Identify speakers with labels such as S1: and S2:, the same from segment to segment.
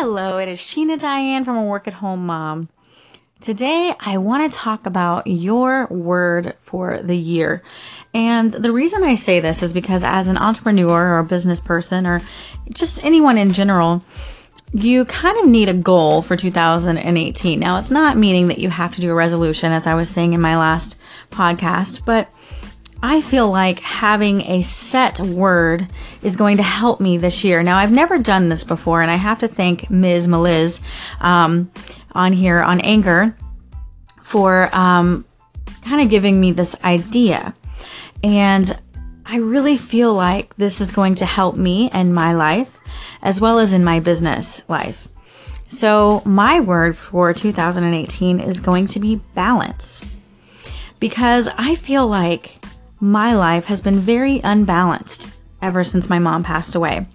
S1: Hello, it is Sheena Diane from a work at home mom. Today, I want to talk about your word for the year. And the reason I say this is because as an entrepreneur or a business person or just anyone in general, you kind of need a goal for 2018. Now, it's not meaning that you have to do a resolution, as I was saying in my last podcast, but I feel like having a set word is going to help me this year. Now, I've never done this before, and I have to thank Ms. Meliz um, on here on Anchor for um, kind of giving me this idea. And I really feel like this is going to help me in my life as well as in my business life. So, my word for 2018 is going to be balance because I feel like my life has been very unbalanced ever since my mom passed away.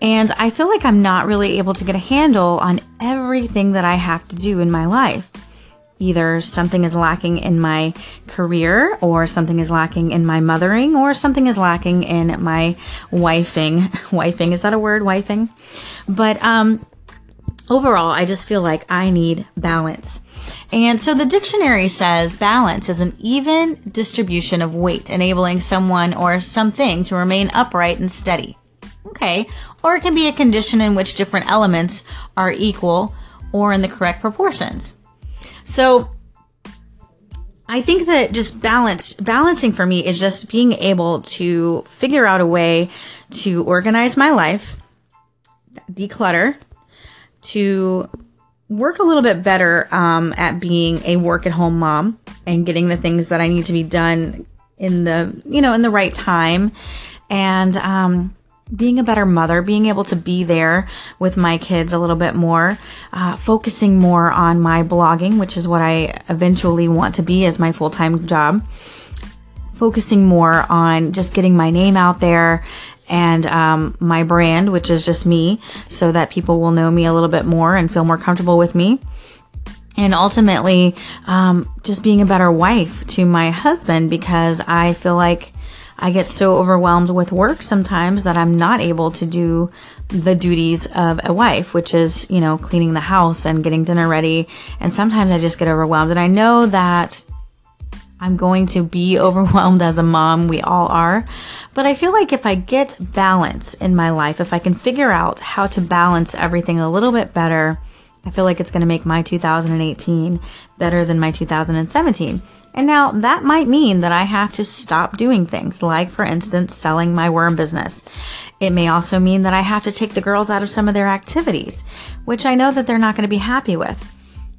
S1: And I feel like I'm not really able to get a handle on everything that I have to do in my life. Either something is lacking in my career, or something is lacking in my mothering, or something is lacking in my wifing. wifing, is that a word? Wifing? But um, overall, I just feel like I need balance. And so the dictionary says balance is an even distribution of weight, enabling someone or something to remain upright and steady. Okay. Or it can be a condition in which different elements are equal or in the correct proportions. So I think that just balanced balancing for me is just being able to figure out a way to organize my life, declutter, to work a little bit better um, at being a work at home mom and getting the things that I need to be done in the you know in the right time. And um, being a better mother, being able to be there with my kids a little bit more, uh, focusing more on my blogging, which is what I eventually want to be as my full time job, focusing more on just getting my name out there and um, my brand, which is just me, so that people will know me a little bit more and feel more comfortable with me. And ultimately, um, just being a better wife to my husband because I feel like I get so overwhelmed with work sometimes that I'm not able to do the duties of a wife, which is, you know, cleaning the house and getting dinner ready. And sometimes I just get overwhelmed. And I know that I'm going to be overwhelmed as a mom. We all are. But I feel like if I get balance in my life, if I can figure out how to balance everything a little bit better, I feel like it's going to make my 2018 better than my 2017. And now that might mean that I have to stop doing things, like, for instance, selling my worm business. It may also mean that I have to take the girls out of some of their activities, which I know that they're not going to be happy with.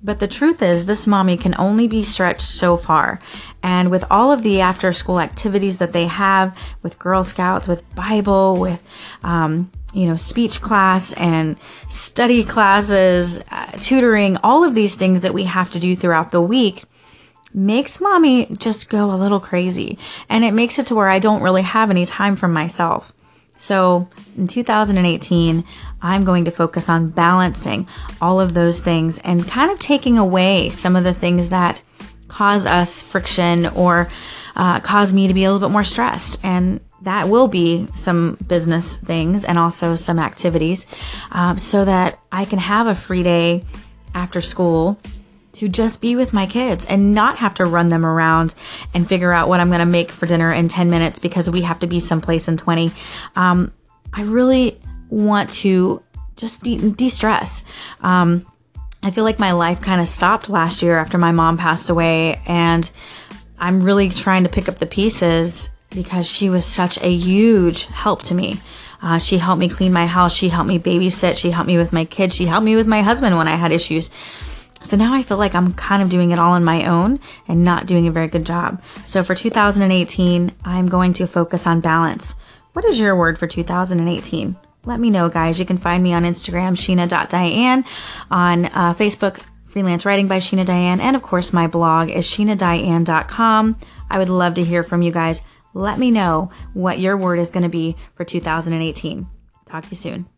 S1: But the truth is, this mommy can only be stretched so far. And with all of the after school activities that they have with Girl Scouts, with Bible, with, um, you know, speech class and study classes, uh, tutoring, all of these things that we have to do throughout the week makes mommy just go a little crazy. And it makes it to where I don't really have any time for myself. So in 2018, I'm going to focus on balancing all of those things and kind of taking away some of the things that cause us friction or uh, cause me to be a little bit more stressed. And that will be some business things and also some activities um, so that I can have a free day after school to just be with my kids and not have to run them around and figure out what I'm going to make for dinner in 10 minutes because we have to be someplace in 20. Um, I really want to just de stress. Um, I feel like my life kind of stopped last year after my mom passed away, and I'm really trying to pick up the pieces because she was such a huge help to me. Uh, she helped me clean my house. She helped me babysit. She helped me with my kids. She helped me with my husband when I had issues. So now I feel like I'm kind of doing it all on my own and not doing a very good job. So for 2018, I'm going to focus on balance. What is your word for 2018? Let me know, guys. You can find me on Instagram, sheena.diane, on uh, Facebook, Freelance Writing by Sheena Diane, and of course, my blog is sheenadiane.com. I would love to hear from you guys. Let me know what your word is going to be for 2018. Talk to you soon.